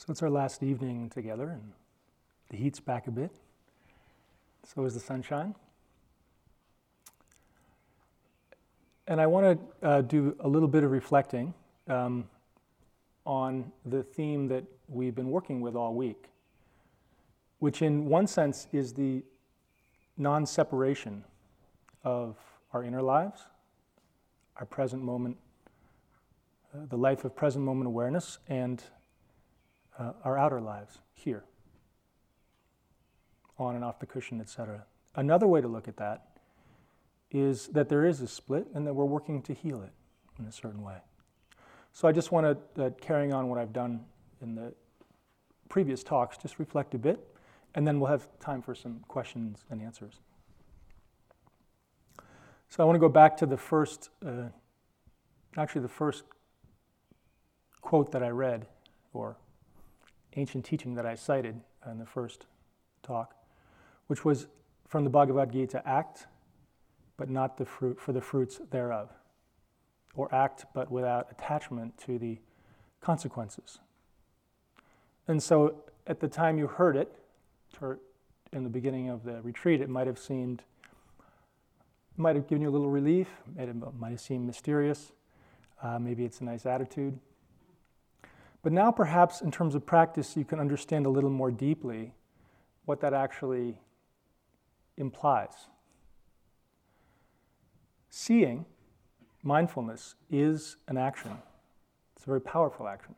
So it's our last evening together, and the heat's back a bit. So is the sunshine. And I want to uh, do a little bit of reflecting um, on the theme that we've been working with all week, which, in one sense, is the non separation of our inner lives, our present moment, uh, the life of present moment awareness, and uh, our outer lives here, on and off the cushion, etc. Another way to look at that is that there is a split and that we're working to heal it in a certain way. So I just want to, uh, carrying on what I've done in the previous talks, just reflect a bit, and then we'll have time for some questions and answers. So I want to go back to the first, uh, actually, the first quote that I read, or ancient teaching that I cited in the first talk, which was from the Bhagavad Gita act, but not the fruit for the fruits thereof, or act but without attachment to the consequences. And so at the time you heard it, in the beginning of the retreat, it might have seemed, might have given you a little relief, it might have seemed mysterious, uh, maybe it's a nice attitude. But now, perhaps in terms of practice, you can understand a little more deeply what that actually implies. Seeing, mindfulness, is an action, it's a very powerful action.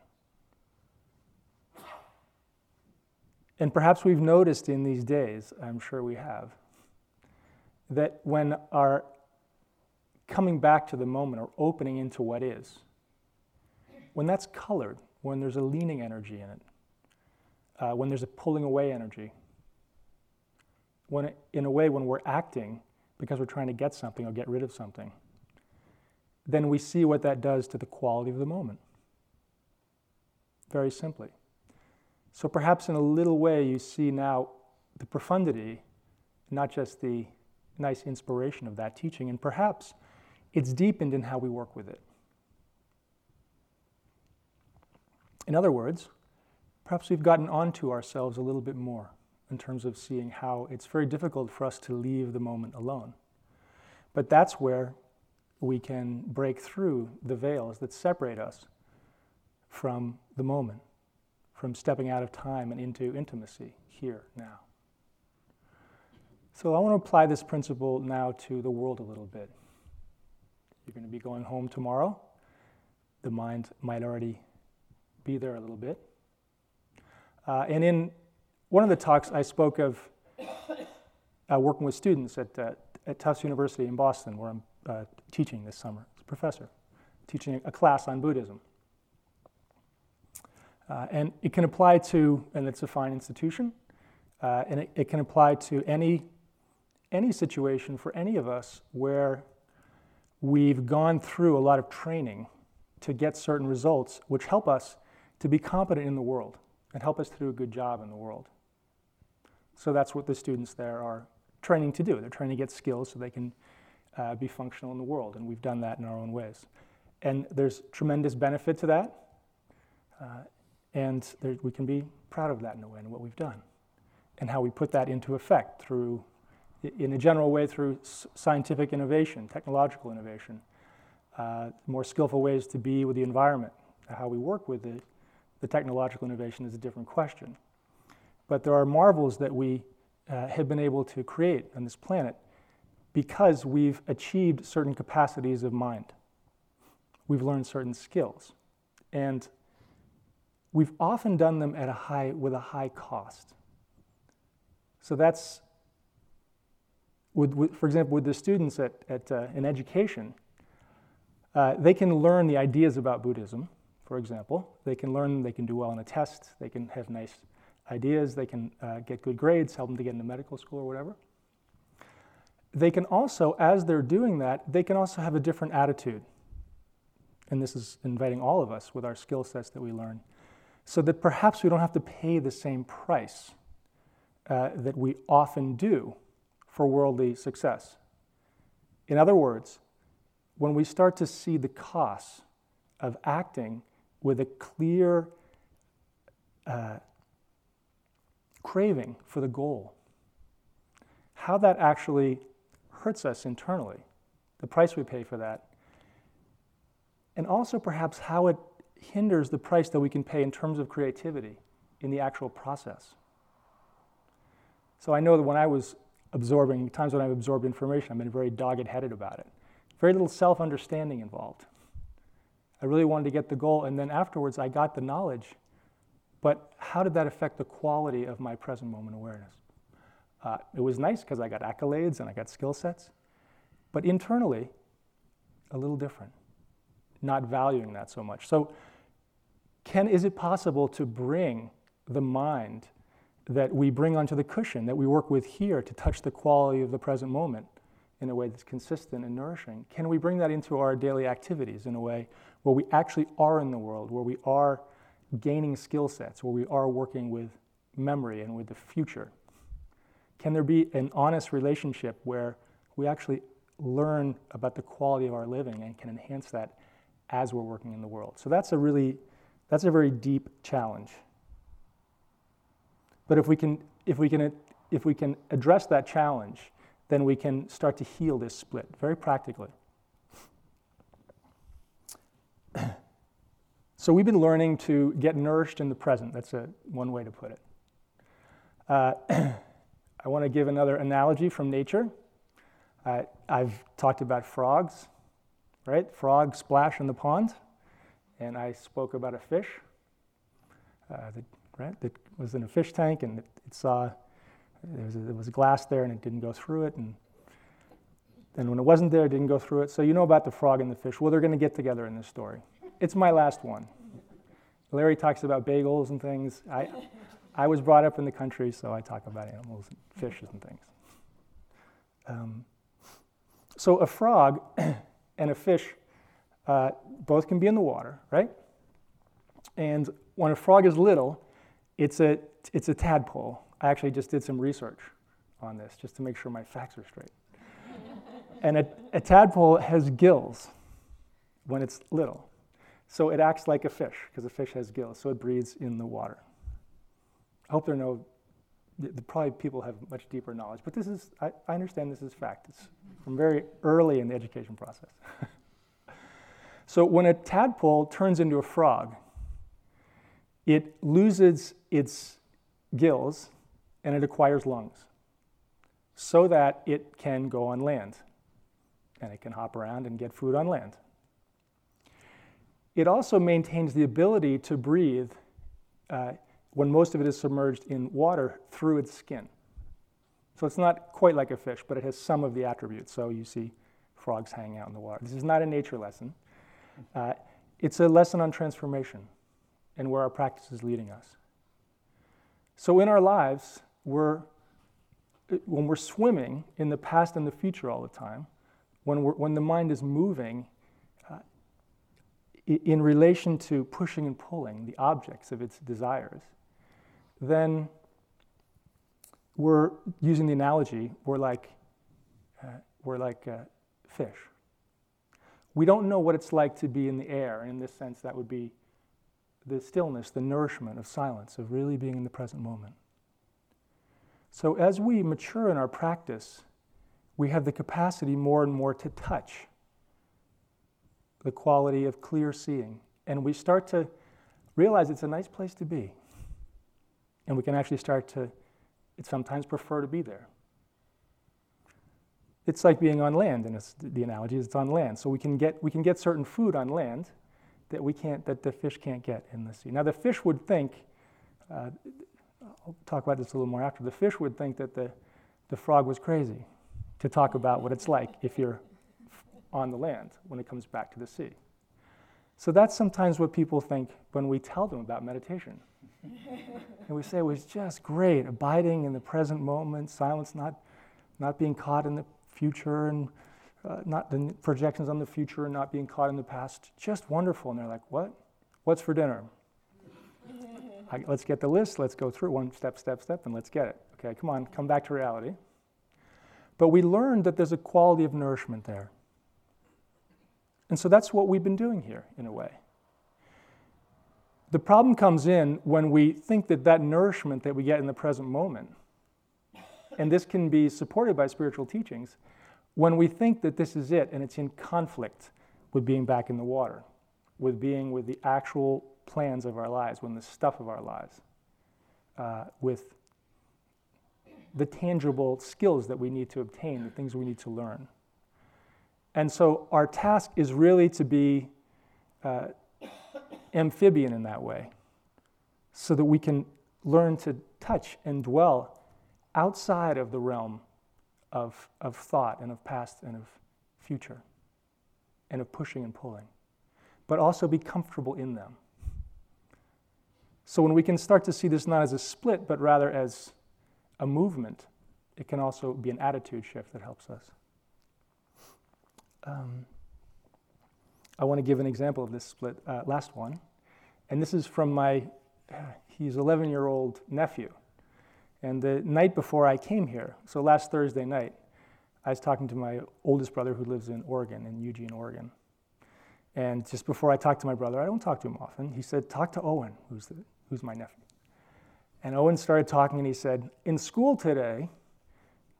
And perhaps we've noticed in these days, I'm sure we have, that when our coming back to the moment or opening into what is, when that's colored when there's a leaning energy in it, uh, when there's a pulling away energy, when, it, in a way, when we're acting because we're trying to get something or get rid of something, then we see what that does to the quality of the moment. Very simply. So perhaps in a little way, you see now the profundity, not just the nice inspiration of that teaching, and perhaps it's deepened in how we work with it. In other words, perhaps we've gotten onto ourselves a little bit more in terms of seeing how it's very difficult for us to leave the moment alone. But that's where we can break through the veils that separate us from the moment, from stepping out of time and into intimacy here, now. So I want to apply this principle now to the world a little bit. You're going to be going home tomorrow. The mind might already be there a little bit. Uh, and in one of the talks, I spoke of uh, working with students at, uh, at Tufts University in Boston, where I'm uh, teaching this summer as a professor, teaching a class on Buddhism. Uh, and it can apply to, and it's a fine institution, uh, and it, it can apply to any, any situation for any of us where we've gone through a lot of training to get certain results which help us to be competent in the world and help us to do a good job in the world. So that's what the students there are training to do. They're trying to get skills so they can uh, be functional in the world, and we've done that in our own ways. And there's tremendous benefit to that, uh, and there, we can be proud of that in a way, and what we've done, and how we put that into effect through, in a general way, through scientific innovation, technological innovation, uh, more skillful ways to be with the environment, how we work with the the technological innovation is a different question. But there are marvels that we uh, have been able to create on this planet because we've achieved certain capacities of mind. We've learned certain skills. And we've often done them at a high, with a high cost. So that's, with, with, for example, with the students at, at, uh, in education, uh, they can learn the ideas about Buddhism for example. They can learn, they can do well on a test, they can have nice ideas, they can uh, get good grades, help them to get into medical school or whatever. They can also, as they're doing that, they can also have a different attitude. And this is inviting all of us with our skill sets that we learn, so that perhaps we don't have to pay the same price uh, that we often do for worldly success. In other words, when we start to see the costs of acting with a clear uh, craving for the goal, how that actually hurts us internally, the price we pay for that, and also perhaps how it hinders the price that we can pay in terms of creativity in the actual process. So I know that when I was absorbing, times when I've absorbed information, I've been very dogged headed about it. Very little self understanding involved. I really wanted to get the goal, and then afterwards I got the knowledge. But how did that affect the quality of my present moment awareness? Uh, it was nice because I got accolades and I got skill sets, but internally, a little different, not valuing that so much. So, can, is it possible to bring the mind that we bring onto the cushion, that we work with here to touch the quality of the present moment in a way that's consistent and nourishing? Can we bring that into our daily activities in a way where we actually are in the world, where we are gaining skill sets, where we are working with memory and with the future? Can there be an honest relationship where we actually learn about the quality of our living and can enhance that as we're working in the world? So that's a really, that's a very deep challenge. But if we can, if we can, if we can address that challenge, then we can start to heal this split very practically. so we've been learning to get nourished in the present. That's a, one way to put it. Uh, I want to give another analogy from nature. Uh, I've talked about frogs, right? Frogs splash in the pond, and I spoke about a fish uh, that, right, that was in a fish tank and it, it saw there was, a, there was glass there and it didn't go through it. And then when it wasn't there, it didn't go through it. So you know about the frog and the fish. Well, they're going to get together in this story. It's my last one. Larry talks about bagels and things. I, I was brought up in the country, so I talk about animals and fishes and things. Um, so a frog and a fish uh, both can be in the water, right? And when a frog is little, it's a, it's a tadpole. I actually just did some research on this just to make sure my facts are straight. and a, a tadpole has gills when it's little. So it acts like a fish because a fish has gills, so it breathes in the water. I hope there are no, probably people have much deeper knowledge, but this is, I, I understand this is fact. It's from very early in the education process. so when a tadpole turns into a frog, it loses its gills and it acquires lungs so that it can go on land and it can hop around and get food on land. It also maintains the ability to breathe uh, when most of it is submerged in water through its skin. So it's not quite like a fish, but it has some of the attributes. So you see frogs hanging out in the water. This is not a nature lesson. Uh, it's a lesson on transformation and where our practice is leading us. So in our lives, we're, when we're swimming in the past and the future all the time, when, we're, when the mind is moving uh, in relation to pushing and pulling the objects of its desires, then we're using the analogy, we're like, uh, we're like uh, fish. We don't know what it's like to be in the air, and in this sense, that would be the stillness, the nourishment of silence, of really being in the present moment. So, as we mature in our practice, we have the capacity more and more to touch the quality of clear seeing. And we start to realize it's a nice place to be. And we can actually start to sometimes prefer to be there. It's like being on land, and the analogy is it's on land. So we can, get, we can get certain food on land, that we can't, that the fish can't get in the sea. Now, the fish would think, uh, I'll talk about this a little more after, the fish would think that the, the frog was crazy to talk about what it's like if you're on the land when it comes back to the sea. So that's sometimes what people think when we tell them about meditation. and we say it was just great, abiding in the present moment, silence, not, not being caught in the future and uh, not the projections on the future and not being caught in the past. Just wonderful. And they're like, what? What's for dinner? I, let's get the list. Let's go through one step, step, step, and let's get it. Okay, come on, come back to reality. But we learned that there's a quality of nourishment there. And so that's what we've been doing here, in a way. The problem comes in when we think that that nourishment that we get in the present moment, and this can be supported by spiritual teachings, when we think that this is it and it's in conflict with being back in the water, with being with the actual plans of our lives, when the stuff of our lives, uh, with the tangible skills that we need to obtain, the things we need to learn. And so our task is really to be uh, amphibian in that way, so that we can learn to touch and dwell outside of the realm of, of thought and of past and of future and of pushing and pulling, but also be comfortable in them. So when we can start to see this not as a split, but rather as a movement, it can also be an attitude shift that helps us. Um, I want to give an example of this split, uh, last one. And this is from my, he's 11 year old nephew. And the night before I came here, so last Thursday night, I was talking to my oldest brother who lives in Oregon, in Eugene, Oregon. And just before I talked to my brother, I don't talk to him often, he said, Talk to Owen, who's, the, who's my nephew. And Owen started talking and he said, In school today,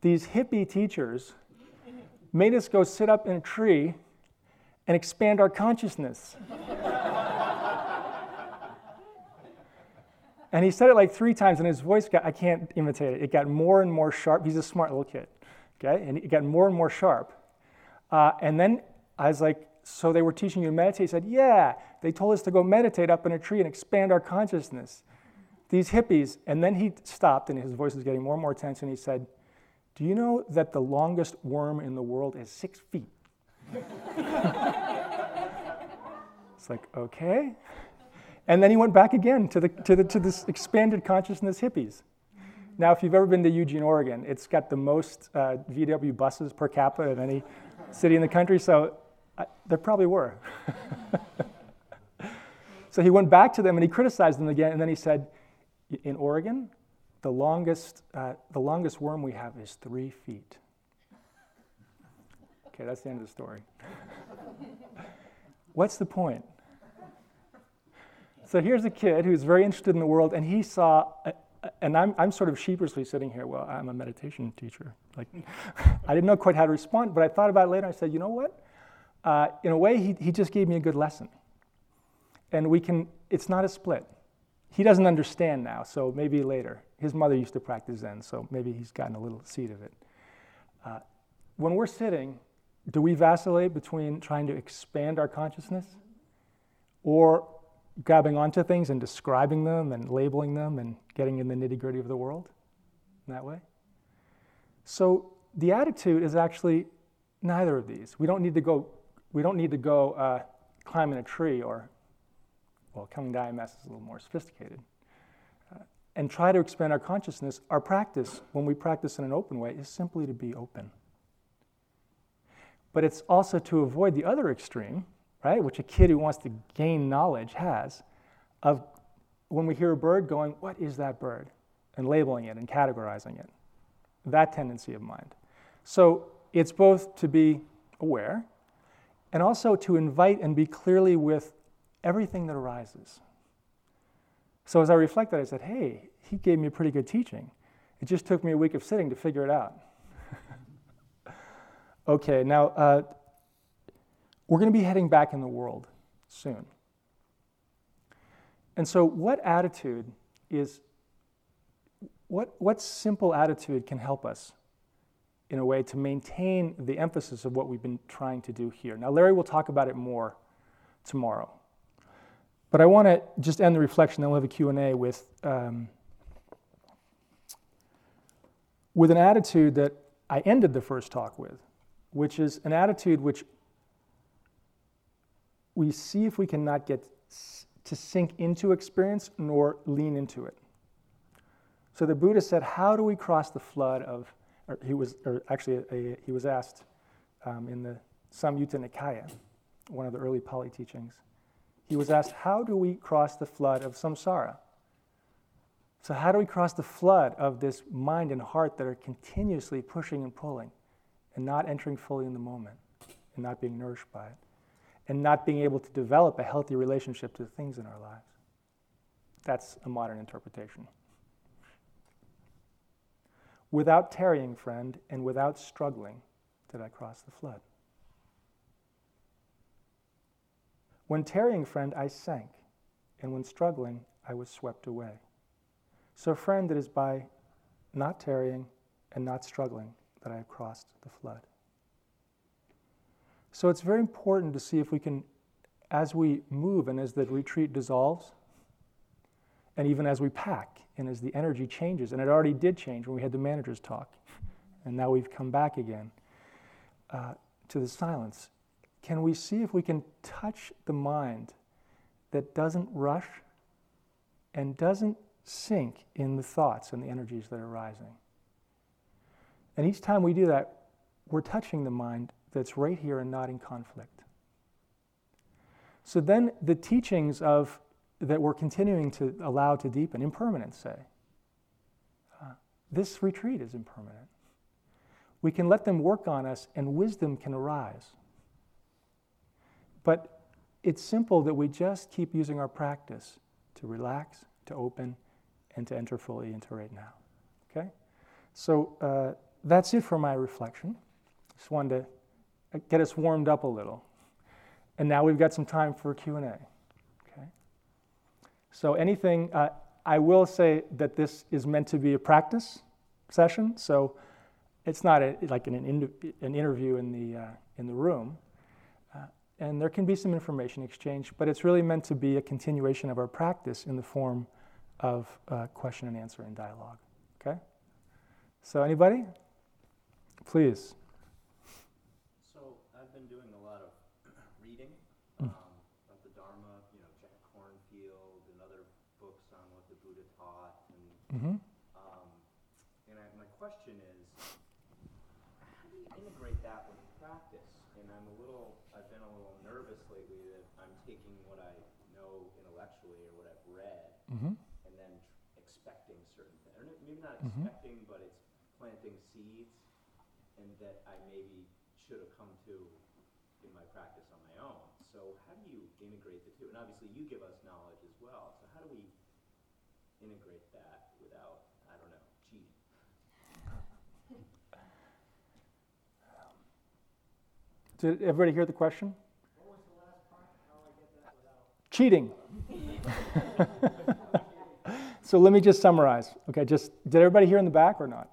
these hippie teachers made us go sit up in a tree and expand our consciousness. and he said it like three times, and his voice got, I can't imitate it, it got more and more sharp. He's a smart little kid, okay? And it got more and more sharp. Uh, and then I was like, So they were teaching you to meditate? He said, Yeah, they told us to go meditate up in a tree and expand our consciousness. These hippies. And then he stopped, and his voice was getting more and more tense, and he said, Do you know that the longest worm in the world is six feet? it's like, okay. And then he went back again to, the, to, the, to this expanded consciousness hippies. Now, if you've ever been to Eugene, Oregon, it's got the most uh, VW buses per capita of any city in the country, so I, there probably were. so he went back to them and he criticized them again, and then he said, In Oregon, the longest, uh, the longest worm we have is three feet. Okay, that's the end of the story. What's the point? So here's a kid who's very interested in the world, and he saw, and I'm, I'm sort of sheepishly sitting here. Well, I'm a meditation teacher. Like, I didn't know quite how to respond, but I thought about it later. And I said, you know what? Uh, in a way, he, he just gave me a good lesson. And we can, it's not a split. He doesn't understand now, so maybe later. His mother used to practice Zen, so maybe he's gotten a little seed of it. Uh, when we're sitting, do we vacillate between trying to expand our consciousness or grabbing onto things and describing them and labeling them and getting in the nitty gritty of the world in that way? So the attitude is actually neither of these. We don't need to go, we don't need to go uh, climbing a tree or, well, coming to IMS is a little more sophisticated. Uh, and try to expand our consciousness. Our practice, when we practice in an open way, is simply to be open but it's also to avoid the other extreme, right, which a kid who wants to gain knowledge has, of when we hear a bird going, What is that bird? and labeling it and categorizing it. That tendency of mind. So it's both to be aware and also to invite and be clearly with everything that arises. So as I reflected, I said, Hey, he gave me pretty good teaching. It just took me a week of sitting to figure it out. Okay, now uh, we're going to be heading back in the world soon. And so, what attitude is, what, what simple attitude can help us in a way to maintain the emphasis of what we've been trying to do here? Now, Larry will talk about it more tomorrow. But I want to just end the reflection, then we'll have a Q&A with, um, with an attitude that I ended the first talk with which is an attitude which we see if we cannot get to sink into experience nor lean into it. So the Buddha said, How do we cross the flood of, he was, or actually, a, he was asked um, in the Samyutta Nikaya, one of the early Pali teachings. He was asked, How do we cross the flood of samsara? So, how do we cross the flood of this mind and heart that are continuously pushing and pulling? and not entering fully in the moment and not being nourished by it and not being able to develop a healthy relationship to the things in our lives. That's a modern interpretation. Without tarrying, friend, and without struggling, did I cross the flood. When tarrying, friend, I sank, and when struggling, I was swept away. So, friend, it is by not tarrying and not struggling that I have crossed the flood. So, it's very important to see if we can, as we move and as the retreat dissolves, and even as we pack and as the energy changes, and it already did change when we had the managers talk, and now we've come back again uh, to the silence. Can we see if we can touch the mind that doesn't rush and doesn't sink in the thoughts and the energies that are rising? And each time we do that, we're touching the mind that's right here and not in conflict. So then the teachings of that we're continuing to allow to deepen, impermanence say. Uh, this retreat is impermanent. We can let them work on us and wisdom can arise. But it's simple that we just keep using our practice to relax, to open, and to enter fully into right now. Okay? So uh, that's it for my reflection. Just wanted to get us warmed up a little. And now we've got some time for Q&A. So anything, uh, I will say that this is meant to be a practice session, so it's not a, like an, an interview in the, uh, in the room. Uh, and there can be some information exchange, but it's really meant to be a continuation of our practice in the form of uh, question and answer and dialogue. Okay? So anybody? Please. Mm-hmm. Um, and I, my question is, how do you integrate that with practice? And I'm a little, I've been a little nervous lately that I'm taking what I know intellectually or what I've read, mm-hmm. and then tr- expecting certain things. Or maybe not mm-hmm. expecting, but it's planting seeds, and that I maybe should have come to in my practice on my own. So how do you integrate the two? And obviously, you give us knowledge as well. So how do we integrate that without, I don't know, cheating? Did everybody hear the question? Cheating. so let me just summarize. Okay, just did everybody hear in the back or not?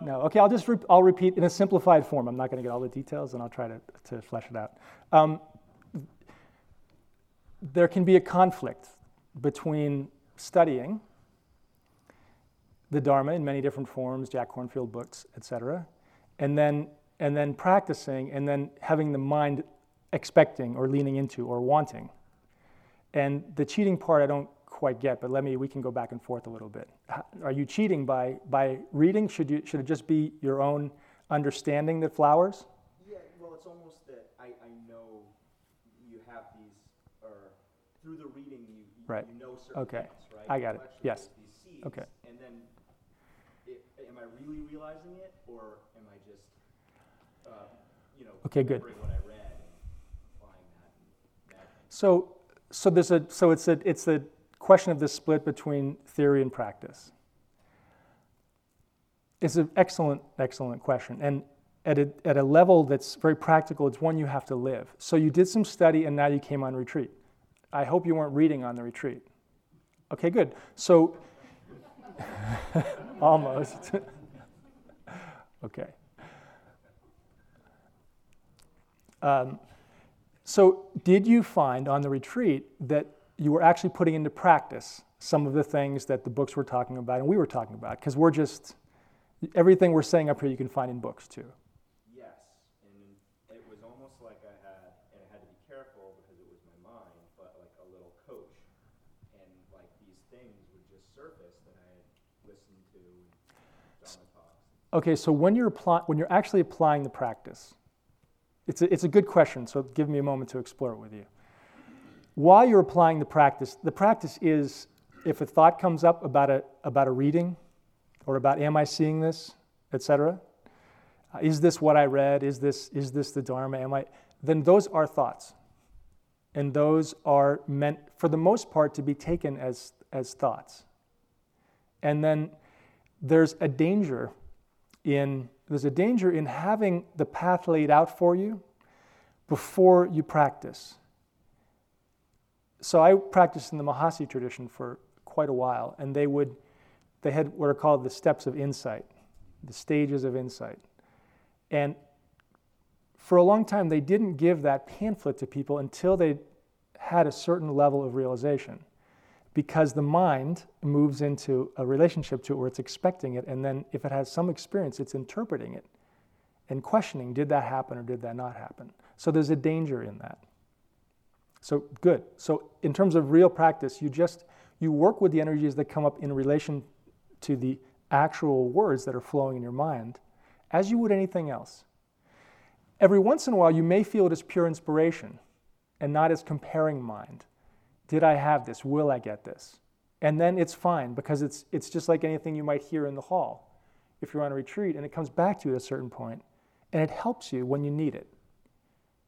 No. no. Okay, I'll just re- I'll repeat in a simplified form. I'm not going to get all the details, and I'll try to, to flesh it out. Um, there can be a conflict between studying the Dharma in many different forms, Jack Kornfield books, etc., and then and then practicing, and then having the mind expecting or leaning into or wanting. And the cheating part I don't quite get, but let me we can go back and forth a little bit. Are you cheating by by reading? Should you should it just be your own understanding that flowers? Yeah, well, it's almost that I, I know you have these, or through the reading you, you, right. you know certain okay. things, right? I got it. Yes. Okay. And then, it, am I really realizing it, or am I just, uh, you know, okay, good. what I read and applying that? that so, so there's a so it's a it's the question of the split between theory and practice. It's an excellent, excellent question. And at a, at a level that's very practical, it's one you have to live. So you did some study and now you came on retreat. I hope you weren't reading on the retreat. Okay, good. So, almost. okay. Um, so, did you find on the retreat that you were actually putting into practice some of the things that the books were talking about and we were talking about? Because we're just, everything we're saying up here you can find in books too. Okay, so when you're, apply, when you're actually applying the practice, it's a, it's a good question, so give me a moment to explore it with you. While you're applying the practice, the practice is if a thought comes up about a, about a reading or about am I seeing this, etc., uh, is this what I read? Is this, is this the Dharma? Am I? Then those are thoughts. and those are meant, for the most part, to be taken as, as thoughts. And then there's a danger in there's a danger in having the path laid out for you before you practice. So I practiced in the Mahasi tradition for quite a while, and they would they had what are called the steps of insight, the stages of insight. And for a long time, they didn't give that pamphlet to people until they had a certain level of realization. Because the mind moves into a relationship to it where it's expecting it, and then if it has some experience, it's interpreting it and questioning did that happen or did that not happen? So there's a danger in that. So good. So in terms of real practice, you just you work with the energies that come up in relation to the actual words that are flowing in your mind as you would anything else. Every once in a while, you may feel it as pure inspiration and not as comparing mind. Did I have this? Will I get this? And then it's fine because it's, it's just like anything you might hear in the hall if you're on a retreat and it comes back to you at a certain point and it helps you when you need it.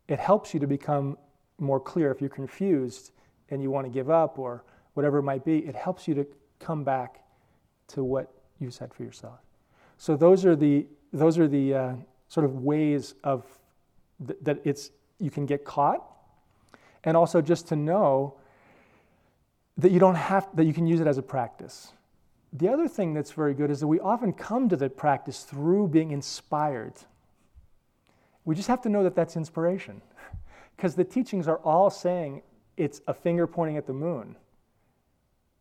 It helps you to become more clear if you're confused and you want to give up or whatever it might be. It helps you to come back to what you said for yourself. So those are the those are the uh, sort of ways of th- that it's you can get caught, and also just to know that you don't have that you can use it as a practice. The other thing that's very good is that we often come to the practice through being inspired. We just have to know that that's inspiration, because the teachings are all saying it's a finger pointing at the moon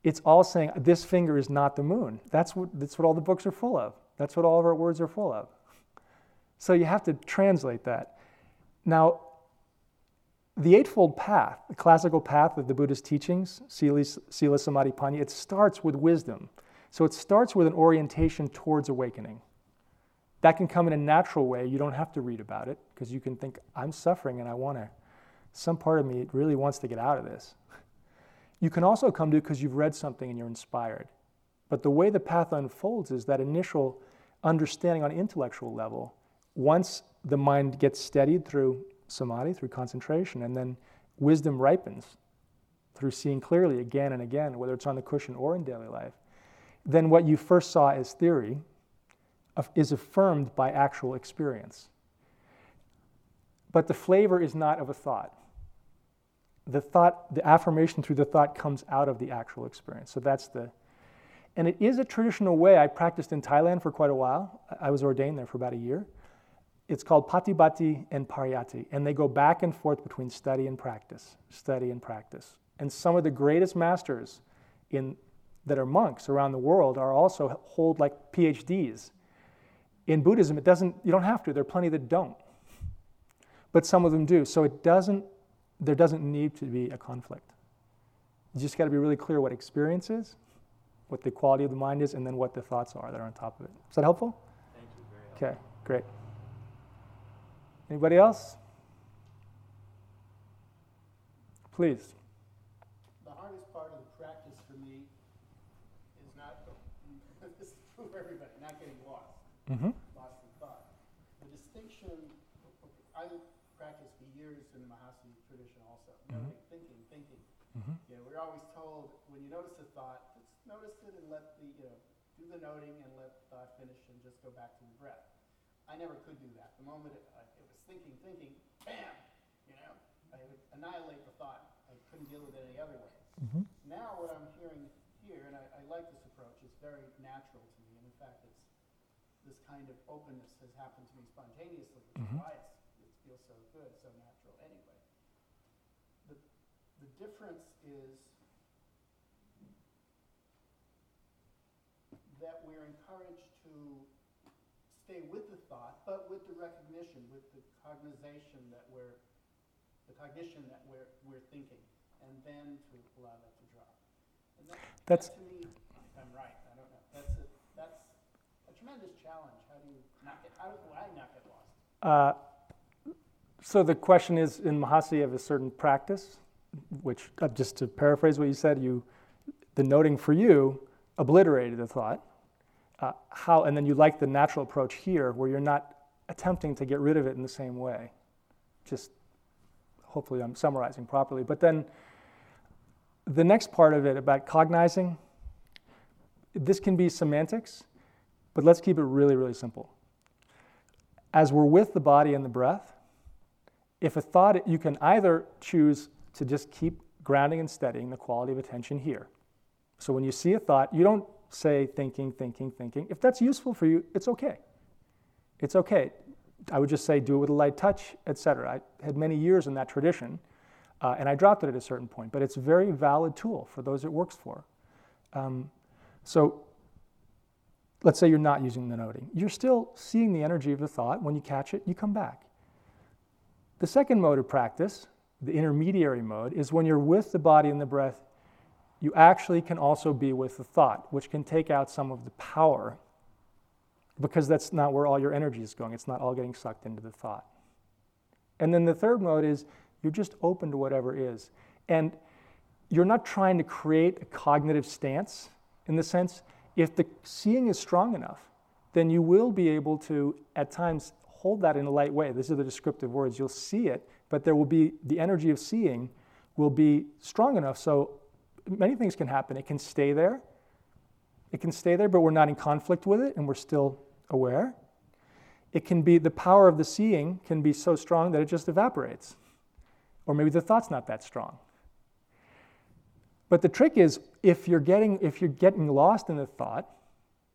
it's all saying this finger is not the moon. That's what, that's what all the books are full of. That's what all of our words are full of. So you have to translate that. Now, the Eightfold Path, the classical path of the Buddhist teachings, Sila, Sila Samadhi Panya, it starts with wisdom. So it starts with an orientation towards awakening. That can come in a natural way. You don't have to read about it because you can think, I'm suffering and I want to, some part of me really wants to get out of this. You can also come to it because you've read something and you're inspired. But the way the path unfolds is that initial understanding on intellectual level, once the mind gets steadied through samadhi, through concentration, and then wisdom ripens through seeing clearly again and again, whether it's on the cushion or in daily life, then what you first saw as theory is affirmed by actual experience. But the flavor is not of a thought the thought, the affirmation through the thought comes out of the actual experience. So that's the, and it is a traditional way. I practiced in Thailand for quite a while. I was ordained there for about a year. It's called patipatti and pariyatti, and they go back and forth between study and practice, study and practice. And some of the greatest masters in, that are monks around the world are also hold like PhDs. In Buddhism, it doesn't, you don't have to. There are plenty that don't. But some of them do. So it doesn't there doesn't need to be a conflict. You just got to be really clear what experience is, what the quality of the mind is, and then what the thoughts are that are on top of it. Is that helpful? Thank you. Very helpful. Okay, great. Anybody else? Please. The hardest part of the practice for me is not, this is true for everybody, not getting lost. Mm-hmm. Lost in thought. The distinction, I practiced for years in the Mahasi tradition also. Mm-hmm. Thinking, thinking. Mm-hmm. Yeah, we're always told when you notice a thought, just notice it and let the, you know, do the noting and let the thought finish and just go back to the breath. I never could do that. The moment thinking, thinking, bam, you know, I would annihilate the thought. I couldn't deal with it any other way. Mm-hmm. Now what I'm hearing here, and I, I like this approach, it's very natural to me, and in fact it's this kind of openness has happened to me spontaneously, which mm-hmm. is why it feels so good, so natural anyway. The, the difference is that we're encouraged to stay with the thought, but with the recognition, with the cognization that we're, the cognition that we're, we're thinking, and then to allow that to drop. And that, that's, that to me, if I'm right, I don't know, that's a, that's a tremendous challenge. How do you not get, how do I not get lost? Uh, so the question is, in Mahasi, you have a certain practice, which, uh, just to paraphrase what you said, you, the noting for you obliterated the thought. Uh, how, and then you like the natural approach here where you're not attempting to get rid of it in the same way. Just hopefully I'm summarizing properly. But then the next part of it about cognizing, this can be semantics, but let's keep it really, really simple. As we're with the body and the breath, if a thought, you can either choose to just keep grounding and steadying the quality of attention here. So when you see a thought, you don't say thinking, thinking, thinking. If that's useful for you, it's okay. It's okay. I would just say do it with a light touch, etc. I had many years in that tradition, uh, and I dropped it at a certain point. But it's a very valid tool for those it works for. Um, so let's say you're not using the noting. You're still seeing the energy of the thought. When you catch it, you come back. The second mode of practice, the intermediary mode, is when you're with the body and the breath, you actually can also be with the thought, which can take out some of the power because that's not where all your energy is going. It's not all getting sucked into the thought. And then the third mode is you're just open to whatever is. And you're not trying to create a cognitive stance in the sense, if the seeing is strong enough, then you will be able to, at times, hold that in a light way. These are the descriptive words. You'll see it, but there will be the energy of seeing will be strong enough so many things can happen. It can stay there. It can stay there, but we're not in conflict with it and we're still aware. It can be the power of the seeing can be so strong that it just evaporates. Or maybe the thought's not that strong. But the trick is if you're getting if you're getting lost in the thought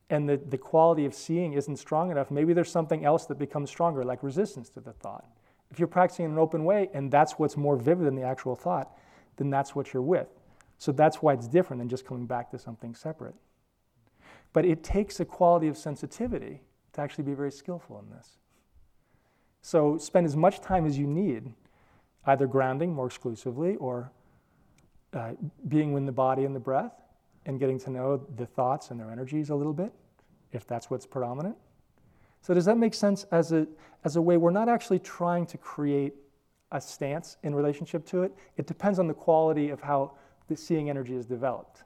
and the, the quality of seeing isn't strong enough, maybe there's something else that becomes stronger, like resistance to the thought. If you're practicing in an open way and that's what's more vivid than the actual thought, then that's what you're with. So that's why it's different than just coming back to something separate. But it takes a quality of sensitivity to actually be very skillful in this. So spend as much time as you need, either grounding more exclusively or uh, being with the body and the breath and getting to know the thoughts and their energies a little bit, if that's what's predominant. So does that make sense as a, as a way we're not actually trying to create a stance in relationship to it. It depends on the quality of how the seeing energy is developed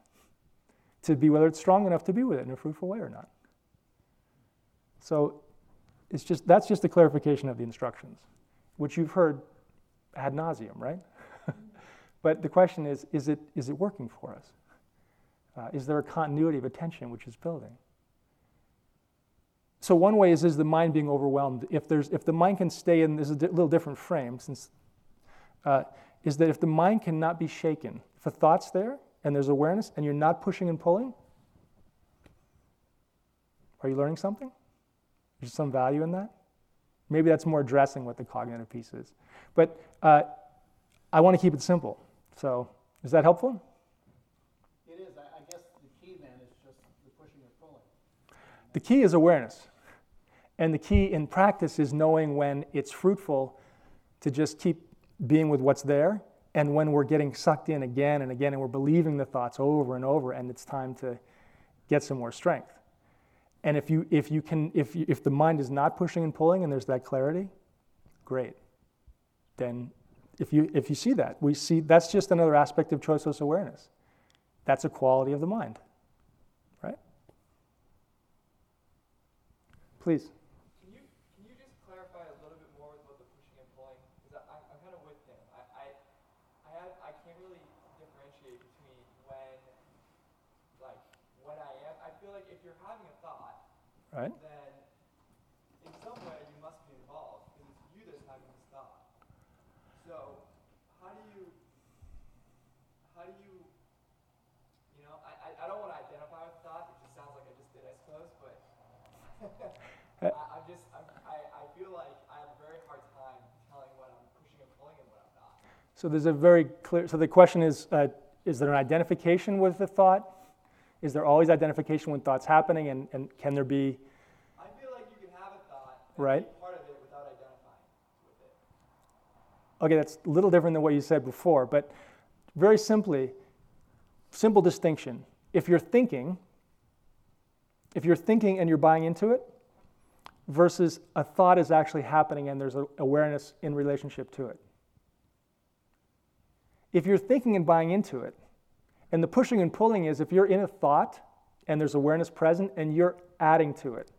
to be whether it's strong enough to be with it in a fruitful way or not. So it's just that's just a clarification of the instructions, which you've heard ad nauseum, right? but the question is, is it, is it working for us? Uh, is there a continuity of attention which is building? So one way is, is the mind being overwhelmed. If, there's, if the mind can stay in, this is a di- little different frame, since, uh, is that if the mind cannot be shaken, if a thought's there, and there's awareness and you're not pushing and pulling, are you learning something? There's some value in that? Maybe that's more addressing what the cognitive piece is. But uh, I want to keep it simple. So, is that helpful? It is. I, I guess the key then is just the pushing and pulling. The key is awareness. And the key in practice is knowing when it's fruitful to just keep being with what's there and when we're getting sucked in again and again and we're believing the thoughts over and over and it's time to get some more strength. And if you if you can if you, if the mind is not pushing and pulling and there's that clarity great. Then if you if you see that we see that's just another aspect of choiceless awareness. That's a quality of the mind right? Please right? then in some way you must be involved because it's you that's having this thought. So how do you, how do you, you know, I, I, I don't want to identify with thought. It just sounds like I just did, I suppose, but I, I'm just, I'm, I, I feel like I have a very hard time telling what I'm pushing and pulling and what I'm not. So there's a very clear, so the question is, uh, is there an identification with the thought? Is there always identification when thoughts happening, and, and can there be right? Okay, that's a little different than what you said before, but very simply, simple distinction. If you're thinking, if you're thinking and you're buying into it, versus a thought is actually happening and there's awareness in relationship to it. If you're thinking and buying into it, and the pushing and pulling is if you're in a thought and there's awareness present and you're adding to it,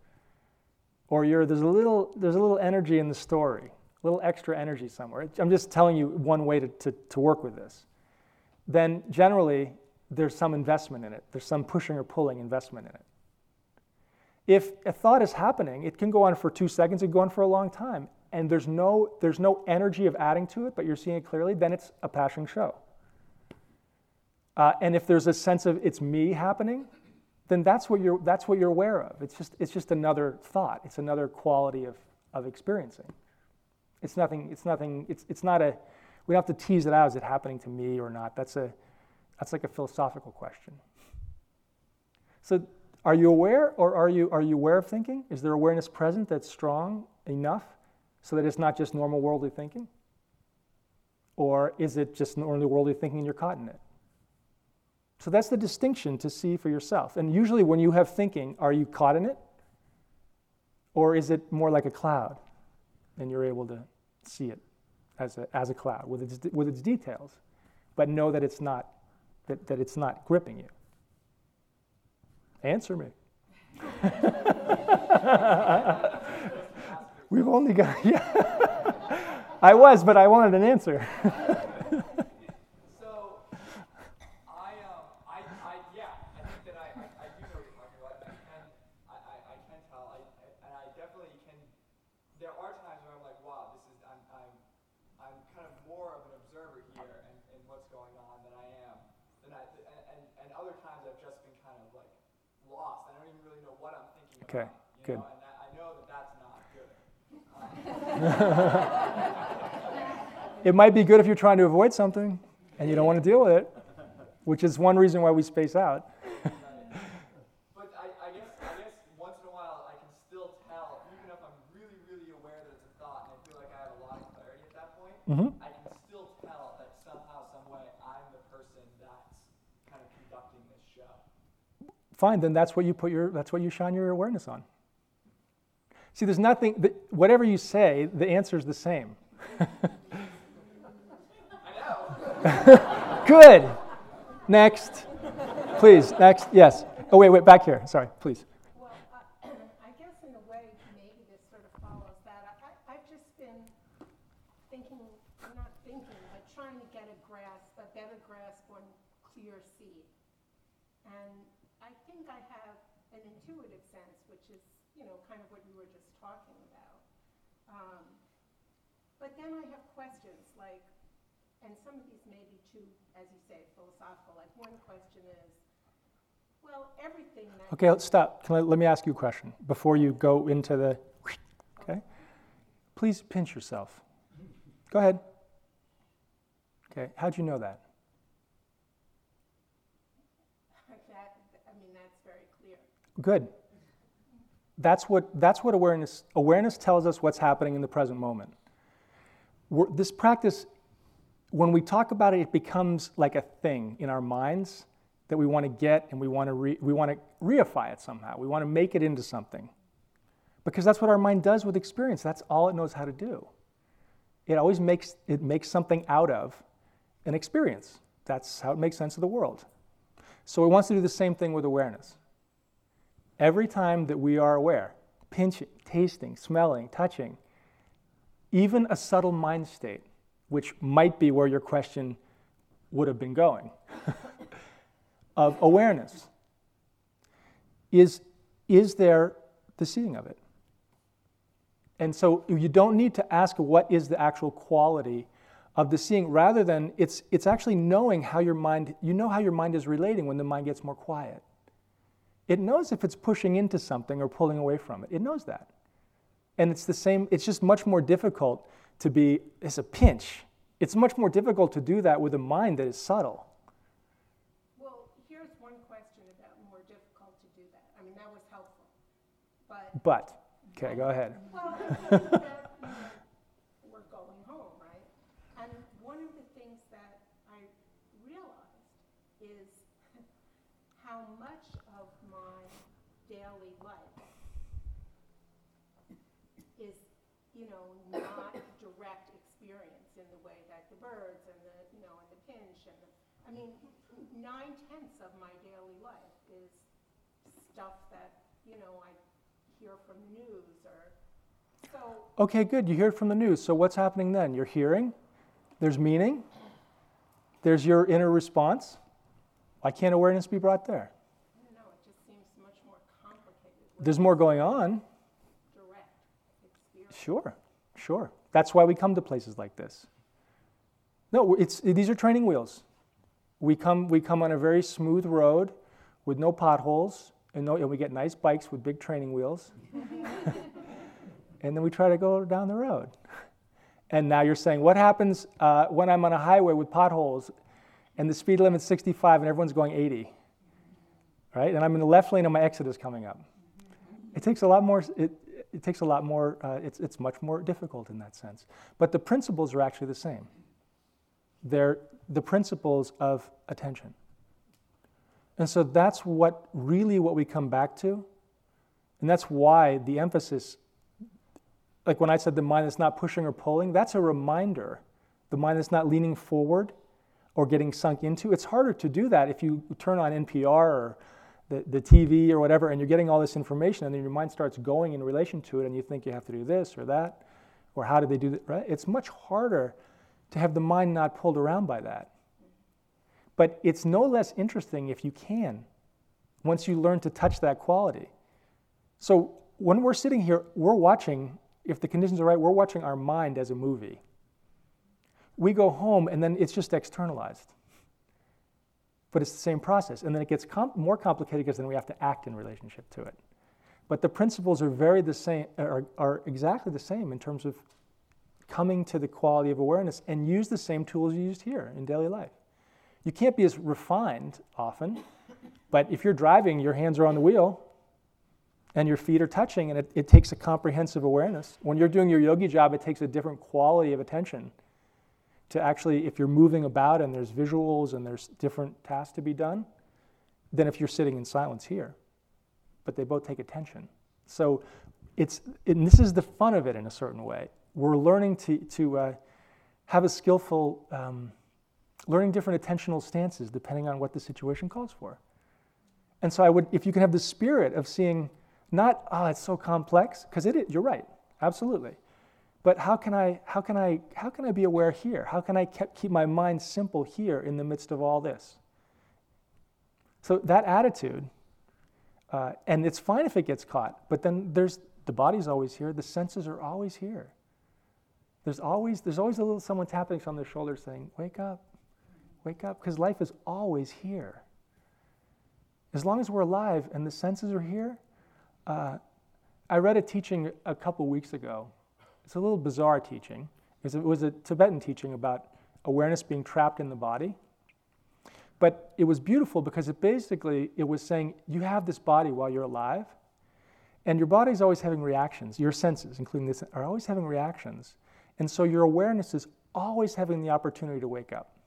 or you're, there's, a little, there's a little energy in the story, a little extra energy somewhere, I'm just telling you one way to, to, to work with this, then generally there's some investment in it. There's some pushing or pulling investment in it. If a thought is happening, it can go on for two seconds, it can go on for a long time, and there's no, there's no energy of adding to it, but you're seeing it clearly, then it's a passing show. Uh, and if there's a sense of it's me happening, then that's what you're, that's what you're aware of. It's just, it's just another thought, it's another quality of, of experiencing. It's nothing, it's nothing, it's, it's not a, we don't have to tease it out, is it happening to me or not? That's, a, that's like a philosophical question. So are you aware or are you, are you aware of thinking? Is there awareness present that's strong enough so that it's not just normal worldly thinking? Or is it just normal worldly thinking and you're caught in it? So that's the distinction to see for yourself. And usually, when you have thinking, are you caught in it? Or is it more like a cloud and you're able to see it as a, as a cloud with its, with its details, but know that it's not, that, that it's not gripping you? Answer me. We've only got, yeah. I was, but I wanted an answer. So, I, um, I, I, yeah, I think that I, I, I do know what you're talking about, and I can, I, I, I can tell, I, I- and I definitely can, there are times where I'm like, wow, this is, I'm, I'm, I'm kind of more of an observer here and, and what's going on than I am, than I, and, and, and other times I've just been kind of like lost, I don't even really know what I'm thinking Okay, about, you good. know, and that, I know that that's not good. It might be good if you're trying to avoid something and you don't want to deal with it, which is one reason why we space out. But I, I guess I guess once in a while I can still tell, even if I'm really, really aware that it's a thought and I feel like I have a lot of clarity at that point, Mhm. I can still tell that somehow, some way, I'm the person that's kind of conducting this show. Fine, then that's what you put your that's what you shine your awareness on. See, there's nothing that, whatever you say, the answer is the same. I know. Good. Next. Please, next. Yes. Oh wait, wait, back here. Sorry, please. Well, I I guess in a way, maybe this sort of follows that. I- I, I've just been thinking, not thinking, but trying to get a grasp, a better grasp on clear seed. And I think I have an intuitive sense, which is, you know, kind of what you were just talking about. Um, But then I have questions like, and some of these may be too, as you say, philosophical. Like one question is, well, everything that. Okay, let's stop. Can I, let me ask you a question before you go into the. Okay. Please pinch yourself. Go ahead. Okay. How'd you know that? That, I mean, that's very clear. Good. That's what, that's what awareness, awareness tells us what's happening in the present moment. This practice, when we talk about it, it becomes like a thing in our minds that we want to get and we want to, re, we want to reify it somehow. We want to make it into something. Because that's what our mind does with experience. That's all it knows how to do. It always makes, it makes something out of an experience. That's how it makes sense of the world. So it wants to do the same thing with awareness. Every time that we are aware, pinching, tasting, smelling, touching, even a subtle mind state, which might be where your question would have been going, of awareness, is, is there the seeing of it? And so you don't need to ask what is the actual quality of the seeing, rather than it's, it's actually knowing how your mind, you know how your mind is relating when the mind gets more quiet. It knows if it's pushing into something or pulling away from it. It knows that. And it's the same, it's just much more difficult to be, it's a pinch. It's much more difficult to do that with a mind that is subtle. Well, here's one question about more difficult to do that. I mean, that was helpful. But, But, okay, go ahead. well, I think that, you know, we're going home, right? And one of the things that I realized is how much of my daily life is, you know, not direct experience in the way that the birds and the, you know, and the pinch and the, I mean, nine tenths of my daily life is stuff that, you know, I hear from the news or So, Okay, good. You hear it from the news. So what's happening then? You're hearing, there's meaning, there's your inner response. Why can't awareness be brought there? I don't know, it just seems much more complicated There's more going on. direct experience. Sure, sure. That's why we come to places like this. No, it's, these are training wheels. We come, we come on a very smooth road with no potholes, and, no, and we get nice bikes with big training wheels. and then we try to go down the road. And now you're saying, what happens uh, when I'm on a highway with potholes and the speed limit's 65 and everyone's going 80? Right? And I'm in the left lane and my exit is coming up. It takes a lot more, it, it takes a lot more, uh, it's, it's much more difficult in that sense. But the principles are actually the same. They're the principles of attention. And so that's what really what we come back to. And that's why the emphasis, like when I said the mind is not pushing or pulling, that's a reminder. The mind is not leaning forward or getting sunk into. It's harder to do that if you turn on NPR or the, the TV or whatever, and you're getting all this information, and then your mind starts going in relation to it, and you think you have to do this or that, or how did they do that, right? It's much harder to have the mind not pulled around by that. But it's no less interesting if you can, once you learn to touch that quality. So when we're sitting here, we're watching, if the conditions are right, we're watching our mind as a movie. We go home, and then it's just externalized but it's the same process. And then it gets more complicated because then we have to act in relationship to it. But the principles are very the same, are, are exactly the same in terms of coming to the quality of awareness and use the same tools you used here in daily life. You can't be as refined often, but if you're driving, your hands are on the wheel and your feet are touching, and it, it takes a comprehensive awareness. When you're doing your yogi job, it takes a different quality of attention to actually, if you're moving about and there's visuals and there's different tasks to be done, than if you're sitting in silence here. But they both take attention. So it's, and this is the fun of it in a certain way. We're learning to, to uh, have a skillful, um, learning different attentional stances depending on what the situation calls for. And so I would, if you can have the spirit of seeing, not, oh, it's so complex, because it is, you're right, absolutely. But how can I, how can I, how can I be aware here? How can I keep, keep my mind simple here in the midst of all this? So that attitude, uh, and it's fine if it gets caught, but then there's the body's always here, the senses are always here. There's always, there's always a little someone tapping on the shoulder saying, Wake up, wake up, because life is always here. As long as we're alive and the senses are here, uh, I read a teaching a couple weeks ago. It's a little bizarre teaching. It was a Tibetan teaching about awareness being trapped in the body. But it was beautiful because it basically it was saying you have this body while you're alive, and your body's always having reactions. Your senses, including this, are always having reactions. And so your awareness is always having the opportunity to wake up.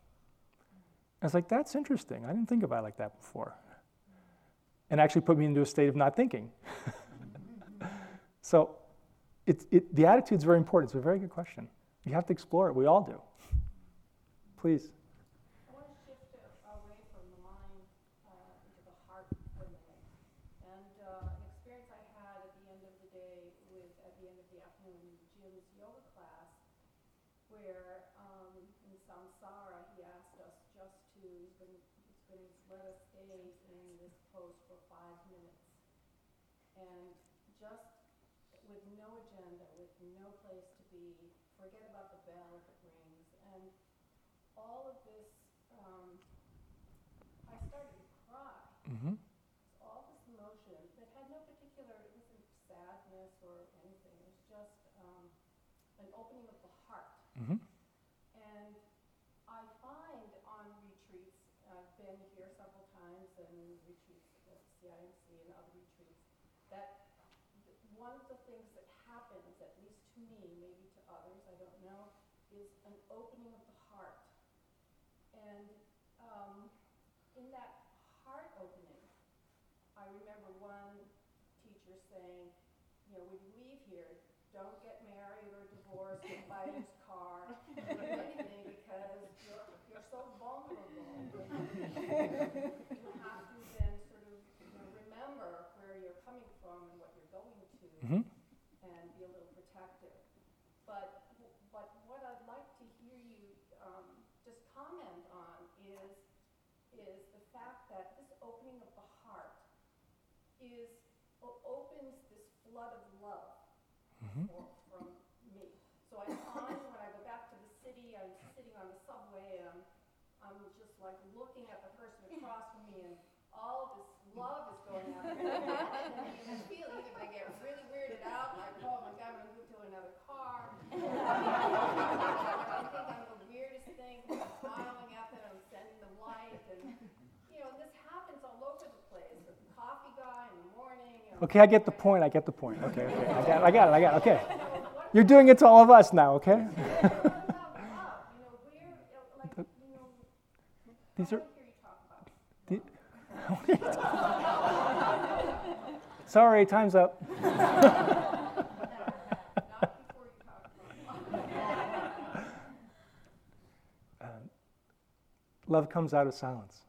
I was like, that's interesting. I didn't think about it like that before. And actually put me into a state of not thinking. so it, it, the attitude's very important. It's a very good question. You have to explore it. We all do. Please. Uh, uh, yoga where um, in savasana he asked us just to, let us stay in this pose for five minutes. And just with no agenda, with no place to be, forget about the bell it rings, and all of this, um, I started to cry. Mm-hmm. All this emotion that had no particular, it wasn't sadness or anything. It was just um, an opening of the heart. Mm-hmm. And I find on retreats, I've been here several times and retreats at CIMC and other retreats, that th- one of the things that happens, at least to me, maybe to others, I don't know, is an opening of the heart. And um, in that heart opening, I remember one teacher saying, you know, when you leave here, don't get married or divorced or buy a used car or anything because you're, you're so vulnerable. you have to then sort of you know, remember where you're coming from and what you're going to Mm-hmm. and be a little protective. is o- opens this flood of love mm-hmm. for, from me. So I find when I go back to the city, I'm sitting on the subway and I'm, I'm just like looking at the person across from me and all this love is going out. And you can feel either they get really weirded out, like, oh my God, I'm gonna move to another car. I think I'm the weirdest thing, I'm smiling at them, I'm sending them light and, you know, this happens all over the place. The coffee guy in the morning. you know, Okay, I get the point. I get the point. Okay, okay. I got, I got it. I got it. Okay. You're doing it to all of us now, okay? What about love? You know, where, you know, like, you know, These are. want to hear you talk about Sorry, time's up. not before you talk about love. Um, love comes out of silence.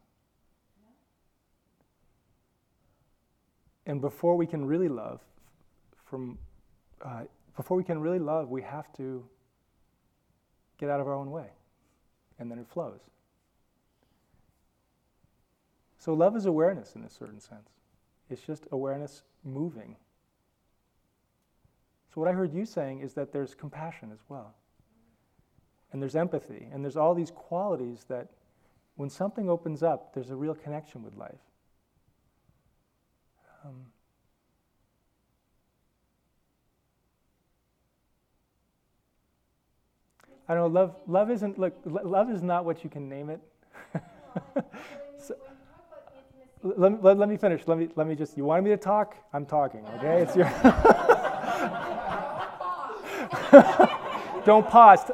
And before we can really love, from uh, before we can really love, we have to get out of our own way, and then it flows. So love is awareness in a certain sense. It's just awareness moving. So what I heard you saying is that there's compassion as well. And there's empathy, and there's all these qualities that when something opens up, there's a real connection with life. Um, I don't know. Love, love isn't. Look, love is not what you can name it. So- When you talk about intimacy, let, me- let, let me finish. Let me, let me just. You wanted me to talk? I'm talking. Okay. It's your. don't pause.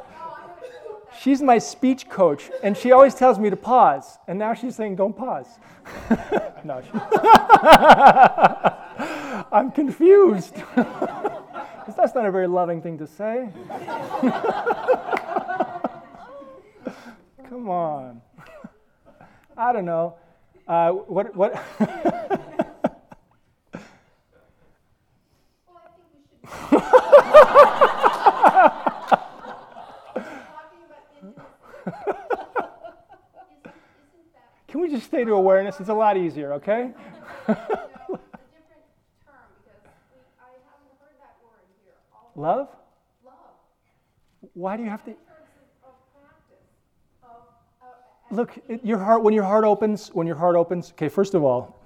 She's my speech coach, and she always tells me to pause. And now she's saying, "Don't pause." no. She, I'm confused. That's not a very loving thing to say. Come on. I don't know. Uh, what? What? well, I think we should. Talking about intimacy. Isn't, isn't that Can we just stay to awareness? It's a lot easier, okay? you know, a different term because we, I haven't heard that word here. All Love? love Why do you have to? in terms of, of practice of Look, your heart. When your heart opens, when your heart opens. Okay, first of all,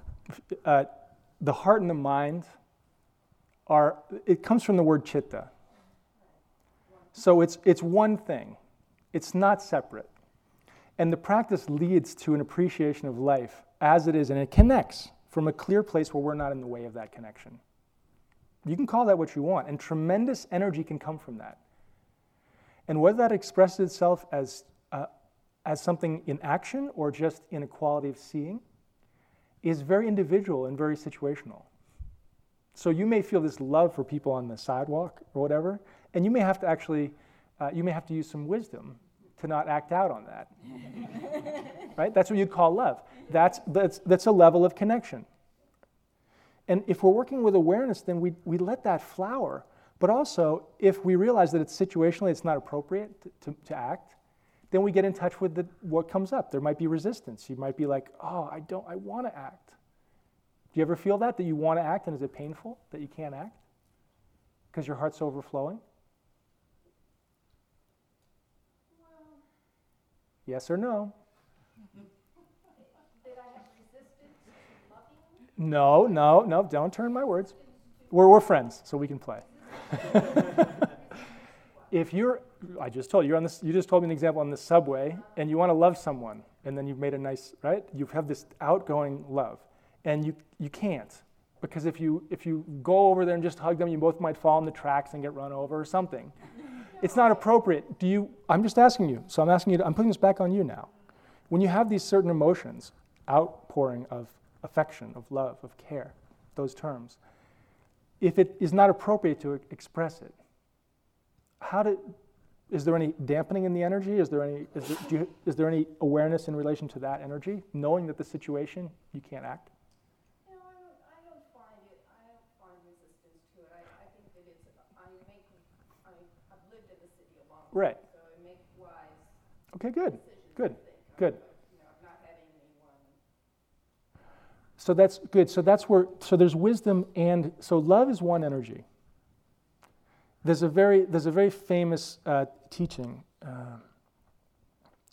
uh, the heart and the mind are. It comes from the word chitta. So it's it's one thing. It's not separate. And the practice leads to an appreciation of life as it is, and it connects from a clear place where we're not in the way of that connection. You can call that what you want, and tremendous energy can come from that. And whether that expresses itself as, uh, as something in action or just in a quality of seeing is very individual and very situational. So you may feel this love for people on the sidewalk or whatever, and you may have to actually, uh, you may have to use some wisdom to not act out on that. right? That's what you'd call love. That's, that's, that's a level of connection. And if we're working with awareness, then we, we let that flower. But also, if we realize that it's situationally, it's not appropriate to, to, to act, then we get in touch with the, what comes up. There might be resistance. You might be like, oh, I don't, I want to act. Do you ever feel that, that you want to act and is it painful that you can't act? Because your heart's overflowing? Yes or no? Did I have to loving? No, no, no, don't turn my words. We're, we're friends, so we can play. if you're, I just told you, you're on this, you just told me an example on the subway, and you want to love someone, and then you've made a nice, right? You have this outgoing love, and you, you can't. Because if you, if you go over there and just hug them, you both might fall in the tracks and get run over or something. It's not appropriate. Do you, I'm just asking you, so I'm asking you, to, I'm putting this back on you now. When you have these certain emotions, outpouring of affection, of love, of care, those terms, if it is not appropriate to express it, how do, is there any dampening in the energy? Is there any, is there, you, is there any awareness in relation to that energy, knowing that the situation, you can't act? No, I don't, I don't find it, I don't find resistance to it. I, I think that it's, I make, I, I've lived in the city a long time. Right. So I make wise Okay, good, decisions, good, good. You know, I'm not having anyone So that's good. So that's where, so there's wisdom and, so love is one energy. There's a very, there's a very famous uh, teaching. Uh,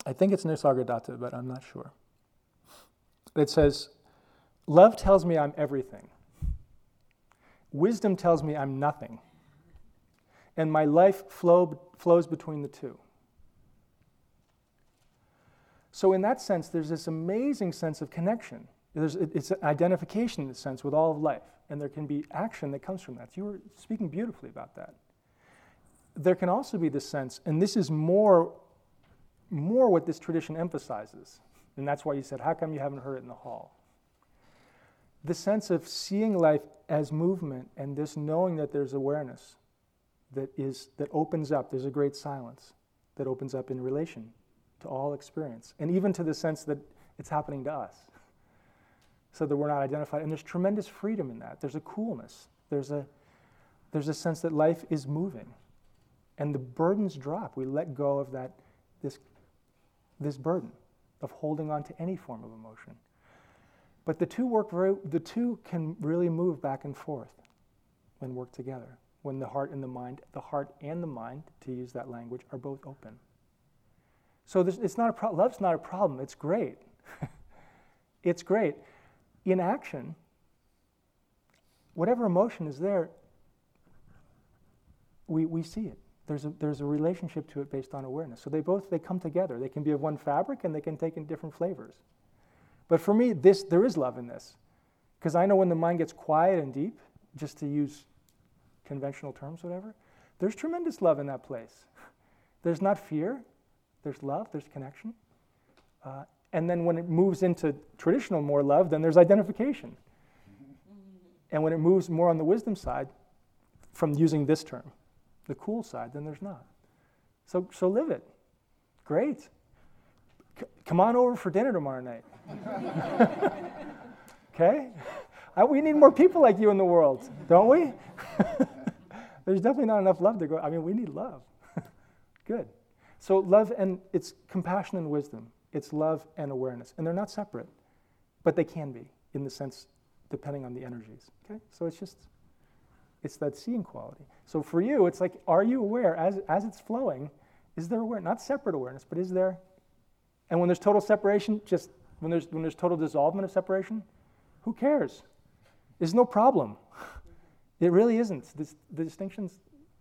I think it's Nisargadatta, but I'm not sure. It says, Love tells me I'm everything. Wisdom tells me I'm nothing. And my life flow, flows between the two. So, in that sense, there's this amazing sense of connection. There's, it's an identification, in a sense, with all of life. And there can be action that comes from that. You were speaking beautifully about that. There can also be this sense, and this is more, more what this tradition emphasizes. And that's why you said, How come you haven't heard it in the hall? The sense of seeing life as movement and this knowing that there's awareness that, is, that opens up, there's a great silence that opens up in relation to all experience, and even to the sense that it's happening to us, so that we're not identified. And there's tremendous freedom in that. There's a coolness. There's a, there's a sense that life is moving, and the burdens drop. We let go of that, this, this burden of holding on to any form of emotion. But the two work very, the two can really move back and forth when work together. When the heart and the mind, the heart and the mind, to use that language, are both open. So it's not a pro- love's not a problem. It's great. it's great. In action, whatever emotion is there, we, we see it. There's a, there's a relationship to it based on awareness. So they both they come together. They can be of one fabric and they can take in different flavors. But for me, this there is love in this. Because I know when the mind gets quiet and deep, just to use conventional terms, whatever, there's tremendous love in that place. There's not fear, there's love, there's connection. Uh, and then when it moves into traditional more love, then there's identification. And when it moves more on the wisdom side, from using this term, the cool side, then there's not. So, so live it. Great. C- come on over for dinner tomorrow night. okay? I, we need more people like you in the world, don't we? There's definitely not enough love to go. I mean, we need love. Good. So, love and it's compassion and wisdom. It's love and awareness. And they're not separate, but they can be in the sense depending on the energies. Okay? So, it's just, it's that seeing quality. So, for you, it's like, are you aware as, as it's flowing? Is there awareness? Not separate awareness, but is there? And when there's total separation, just when there's, when there's total dissolvement of separation, who cares? There's no problem. It really isn't. This, the distinction's,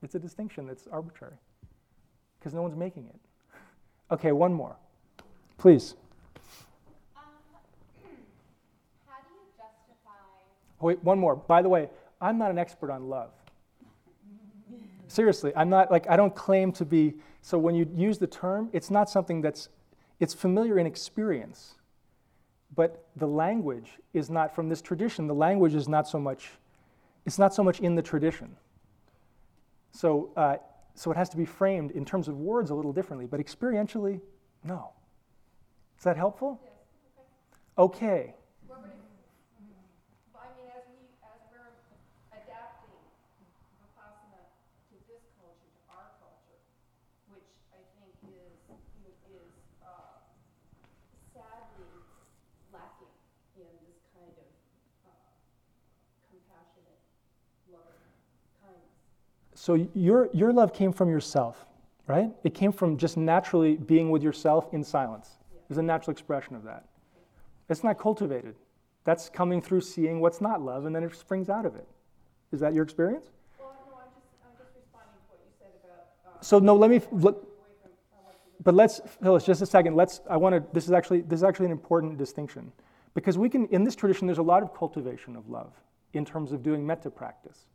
it's a distinction that's arbitrary because no one's making it. Okay, one more. Please. Um, how do you justify? Wait, one more. By the way, I'm not an expert on love. Seriously, I'm not like I don't claim to be. So when you use the term, it's not something that's it's familiar in experience. But the language is not from this tradition. The language is not so much it's not so much in the tradition. So uh, so it has to be framed in terms of words a little differently, but experientially, no. Is that helpful? Okay. okay. Well, but it- but I mean, as we, as we're adapting Vipassana to this culture, to our culture, which I think is, is, uh, sadly lacking in this kind of, uh, compassionate, loving kindness. So your, your love came from yourself, right? It came from just naturally being with yourself in silence. There's a natural expression of that. It's not cultivated. That's coming through seeing what's not love, and then it springs out of it. Is that your experience? Well, no, I'm just, I'm just responding to what you said about, uh, So no, let me. Let, away from, I want you to but let's, Phyllis, just a second. Let's. I want to. This is actually. This is actually an important distinction, because we can. In this tradition, there's a lot of cultivation of love in terms of doing metta practice,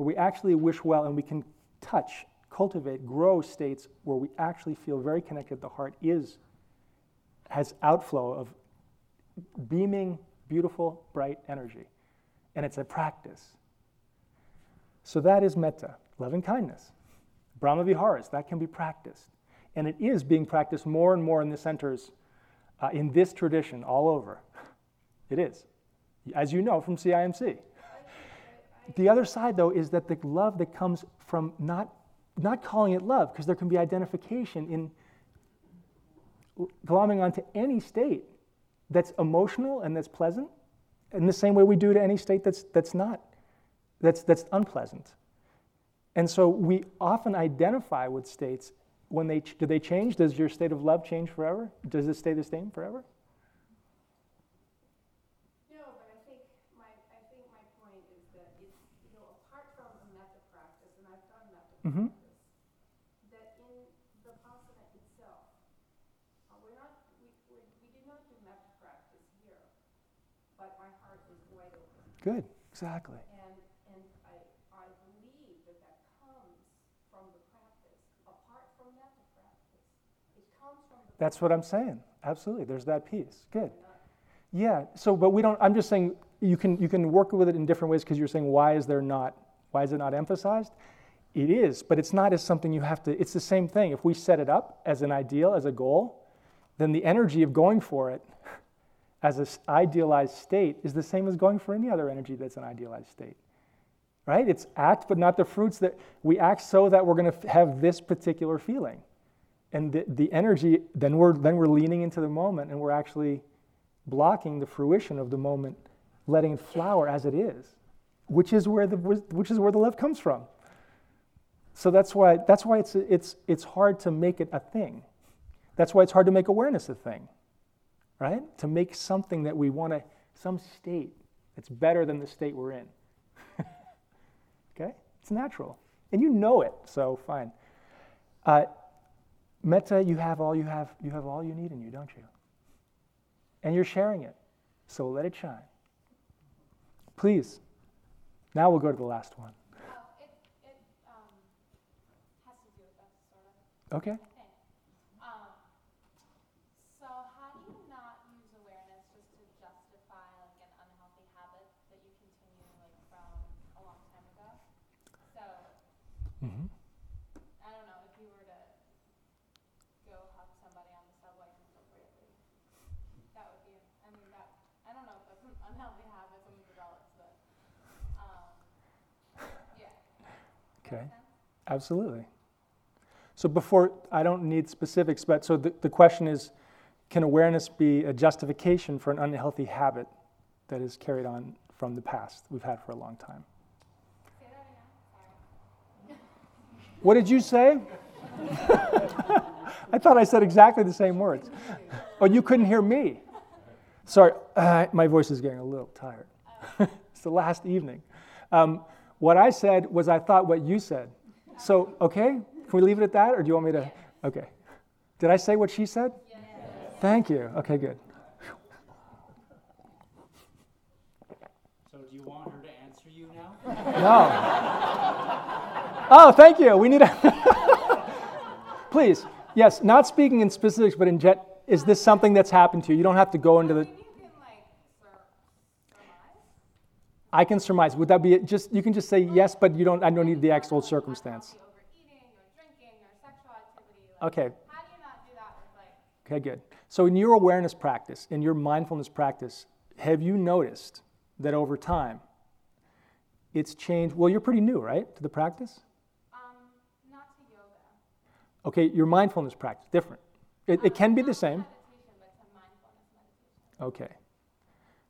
where we actually wish well, and we can touch, cultivate, grow states where we actually feel very connected. The heart is has outflow of beaming, beautiful, bright energy, and it's a practice. So that is metta, loving kindness. Brahma Viharas, that can be practiced. And it is being practiced more and more in the centers uh, in this tradition all over. It is, as you know from CIMC. The other side, though, is that the love that comes from not, not calling it love, because there can be identification in glomming onto any state that's emotional and that's pleasant, in the same way we do to any state that's, that's not, that's, that's unpleasant. And so we often identify with states when they, do they change? Does your state of love change forever? Does it stay the same forever? No, but I think my, I think my point is that it's, you know, apart from the metta practice, and I've done metta Mhm. that in the asana itself, uh, we're not, we, we, we do not do metta practice here, but my heart is wide open. Good, exactly. And, and I, I believe that that comes from the practice, apart from metta practice. It comes from the. That's what I'm saying. Absolutely. There's that piece. Good. Yeah. So, but we don't. I'm just saying you can you can work with it in different ways because you're saying why is there not why is it not emphasized? It is, but it's not as something you have to. It's the same thing. If we set it up as an ideal, as a goal, then the energy of going for it as an idealized state is the same as going for any other energy that's an idealized state. Right? It's act, but not the fruits that we act so that we're going to have this particular feeling and the, the energy then we're then we're leaning into the moment and we're actually blocking the fruition of the moment letting it flower as it is which is where the which is where the love comes from so that's why that's why it's it's it's hard to make it a thing that's why it's hard to make awareness a thing right to make something that we want to some state that's better than the state we're in okay it's natural and you know it so fine uh, Metta, you have all you have, you have all you need in you, don't you? And you're sharing it. So let it shine. Please. Now we'll go to the last one. So hmm I don't know if you were to go hug somebody on the subway inappropriately, that would be. I mean that. I don't know if that's an unhealthy habit someone develops, but um, yeah. Okay. Absolutely. So before, I don't need specifics, but so the, the question is can awareness be a justification for an unhealthy habit that is carried on from the past we've had for a long time? Say that again. Sorry. What did you say? I thought I said exactly the same words. Oh, you couldn't hear me. Sorry, uh, my voice is getting a little tired. it's the last evening. Um, what I said was I thought what you said. So, okay, can we leave it at that, or do you want me to? Okay. Did I say what she said? Yes. Thank you. Okay, good. So do you want her to answer you now? No. Oh, thank you. We need a. Please, yes, not speaking in specifics, but in jet. Is this something that's happened to you? You don't have to go into the. Maybe you can like sur- surmise. I can surmise. Would that be it? Just you can just say yes, but you don't. I don't need the actual circumstance. Unhealthy overeating or drinking or sexual activity. Like, Okay. How do you not do that with like? Okay, good. So in your awareness practice, in your mindfulness practice, have you noticed that over time, it's changed? Well, you're pretty new, right, to the practice. Um, not to yoga. Okay, your mindfulness practice different. It, it can be the same. Meditation, but mindfulness meditation. Okay.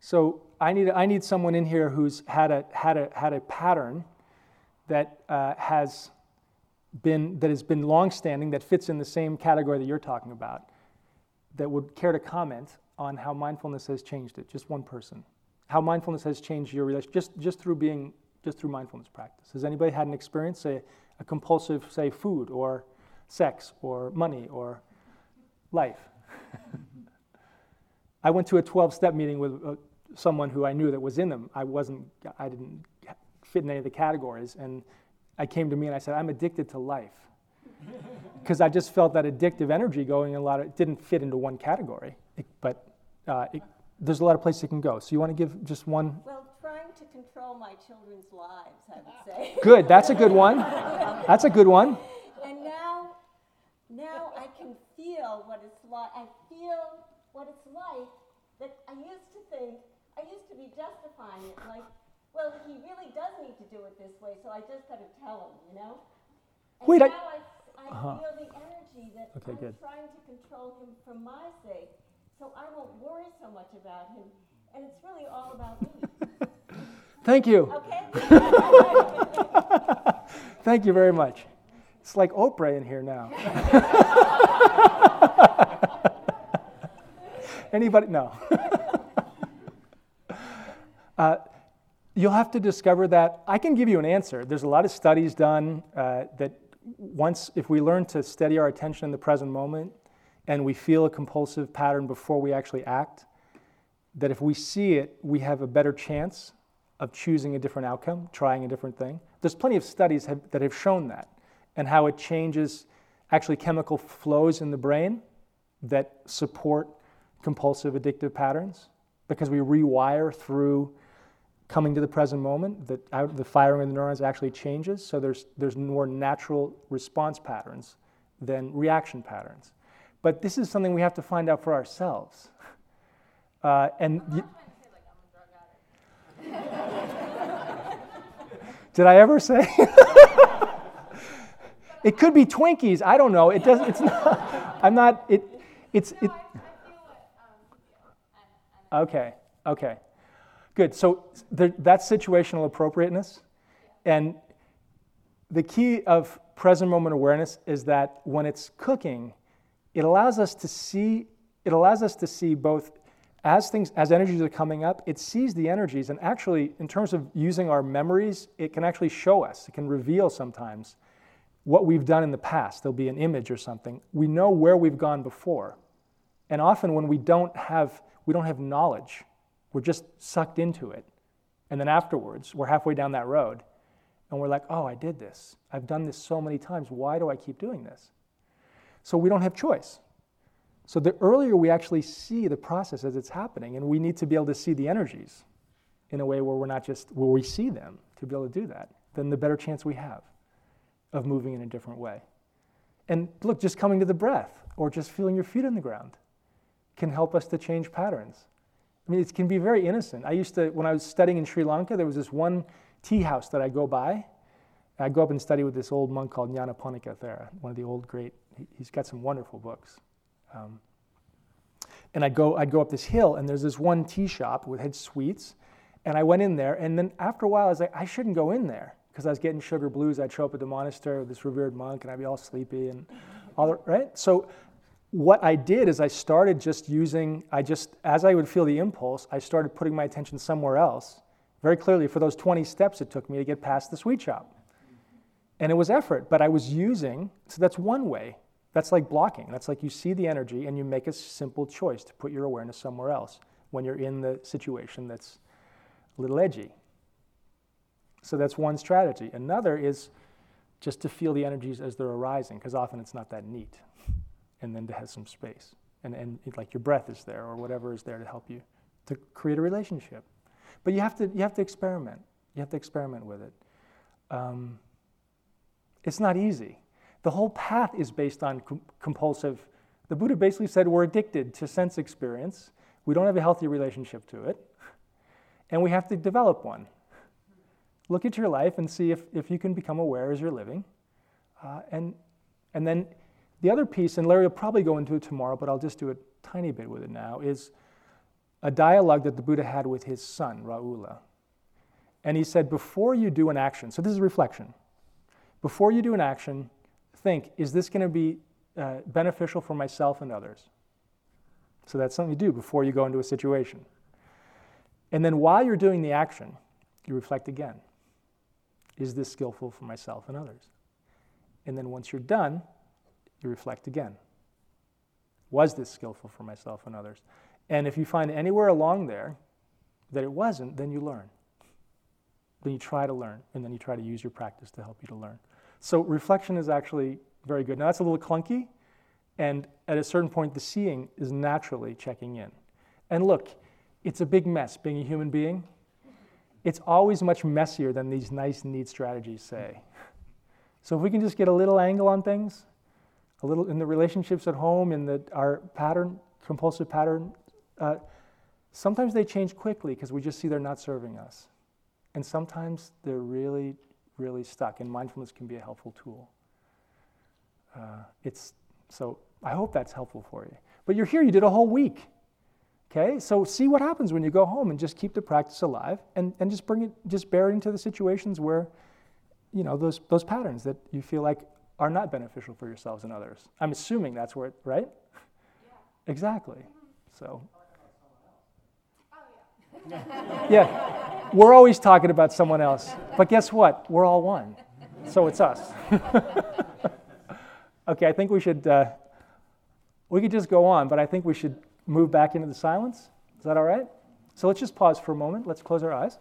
So I need, I need someone in here who's had a, had a, had a pattern that uh, has been, that has been longstanding, that fits in the same category that you're talking about, that would care to comment on how mindfulness has changed it. Just one person. How mindfulness has changed your relationship, just, just through being, just through mindfulness practice. Has anybody had an experience, say, a compulsive, say, food or sex or money or life? I went to a 12 step meeting with uh, someone who I knew that was in them. I wasn't, I didn't fit in any of the categories. And I came to me and I said, I'm addicted to life. Because I just felt that addictive energy going in a lot of, it didn't fit into one category. It- but uh, it, there's a lot of places it can go. So you want to give just one? Well, trying to control my children's lives, I would say. Good, that's a good one. That's a good one. And now, now I can feel what it's like. I feel what it's like that I used to think, I used to be justifying it like, well, he really does need to do it this way, so I just got to tell him, you know? And Wait, I- I, I Uh-huh. feel the energy that Okay, I'm good. trying to control him for my sake, so I won't worry so much about him. and it's really all about me. Thank you. Okay? Thank you very much. It's like Oprah in here now. Anybody? No. uh, you'll have to discover that. I can give you an answer. There's a lot of studies done uh, that once, if we learn to steady our attention in the present moment and we feel a compulsive pattern before we actually act, that if we see it, we have a better chance of choosing a different outcome, trying a different thing. There's plenty of studies have, that have shown that and how it changes actually chemical flows in the brain that support compulsive addictive patterns because we rewire through coming to the present moment that the firing of the neurons actually changes. So there's, there's more natural response patterns than reaction patterns. But this is something we have to find out for ourselves. Uh, and y- did i ever say? It could be twinkies. I don't know. It doesn't it's not i'm not it it's it Okay, okay. Good. So the, that's situational appropriateness. And the key of present moment awareness is that when it's cooking, it allows us to see it allows us to see both as things as energies are coming up, it sees the energies and actually in terms of using our memories, it can actually show us, it can reveal sometimes what we've done in the past. There'll be an image or something. We know where we've gone before. And often when we don't have we don't have knowledge. We're just sucked into it. And then afterwards, we're halfway down that road and we're like, oh, I did this. I've done this so many times. Why do I keep doing this? So we don't have choice. So the earlier we actually see the process as it's happening, and we need to be able to see the energies in a way where we're not just, where we see them to be able to do that, then the better chance we have of moving in a different way. And look, just coming to the breath or just feeling your feet on the ground can help us to change patterns. I mean, it can be very innocent. I used to, when I was studying in Sri Lanka, there was this one tea house that I go by. I go up and study with this old monk called Nyanaponika Thera, one of the old great, he's got some wonderful books. Um, and I'd go, I'd go up this hill, and there's this one tea shop with had sweets. And I went in there, and then after a while, I was like, I shouldn't go in there because I was getting sugar blues. I'd show up at the monastery with this revered monk, and I'd be all sleepy and all the, right. So what I did is I started just using, I just, as I would feel the impulse, I started putting my attention somewhere else. Very clearly, for those 20 steps it took me to get past the sweet shop. And it was effort, but I was using, so that's one way. That's like blocking. That's like you see the energy and you make a simple choice to put your awareness somewhere else when you're in the situation that's a little edgy. So that's one strategy. Another is just to feel the energies as they're arising, because often it's not that neat and then to have some space. And, and it, like your breath is there or whatever is there to help you to create a relationship. But you have to, you have to experiment. You have to experiment with it. Um, it's not easy. The whole path is based on com- compulsive. The Buddha basically said we're addicted to sense experience. We don't have a healthy relationship to it. And we have to develop one. Look at your life and see if, if you can become aware as you're living. Uh, and, and then the other piece, and Larry will probably go into it tomorrow, but I'll just do a tiny bit with it now, is a dialogue that the Buddha had with his son, Rahula. And he said, before you do an action, so this is reflection. Before you do an action, think, is this going to be uh, beneficial for myself and others? So that's something you do before you go into a situation. And then while you're doing the action, you reflect again. Is this skillful for myself and others? And then once you're done, you reflect again. Was this skillful for myself and others? And if you find anywhere along there that it wasn't, then you learn. Then you try to learn, and then you try to use your practice to help you to learn. So reflection is actually very good. Now that's a little clunky, and at a certain point, the seeing is naturally checking in. And look, it's a big mess being a human being. It's always much messier than these nice, neat strategies say. So if we can just get a little angle on things, a little in the relationships at home, in the, our pattern, compulsive pattern, uh, sometimes they change quickly because we just see they're not serving us. And sometimes they're really, really stuck, and mindfulness can be a helpful tool. Uh, it's, so I hope that's helpful for you. But you're here, you did a whole week. Okay, so see what happens when you go home and just keep the practice alive and, and just bring it, just bear it into the situations where, you know, those, those patterns that you feel like are not beneficial for yourselves and others. I'm assuming that's where, it, right? Yeah. Exactly. So, yeah, we're always talking about someone else. But guess what? We're all one. So it's us. okay, I think we should, uh, we could just go on, but I think we should move back into the silence. Is that all right? So let's just pause for a moment. Let's close our eyes.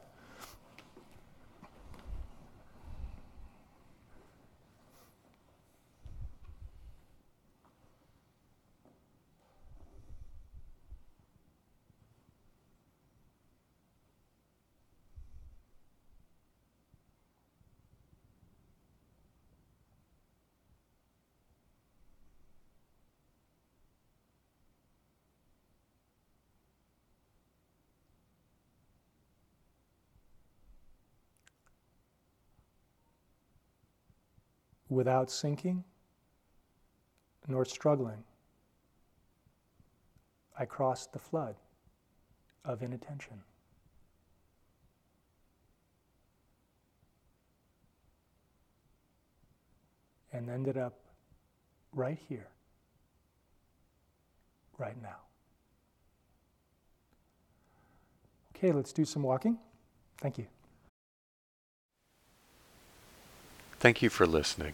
Without sinking nor struggling, I crossed the flood of inattention. And ended up right here, right now. Okay, let's do some walking. Thank you. Thank you for listening.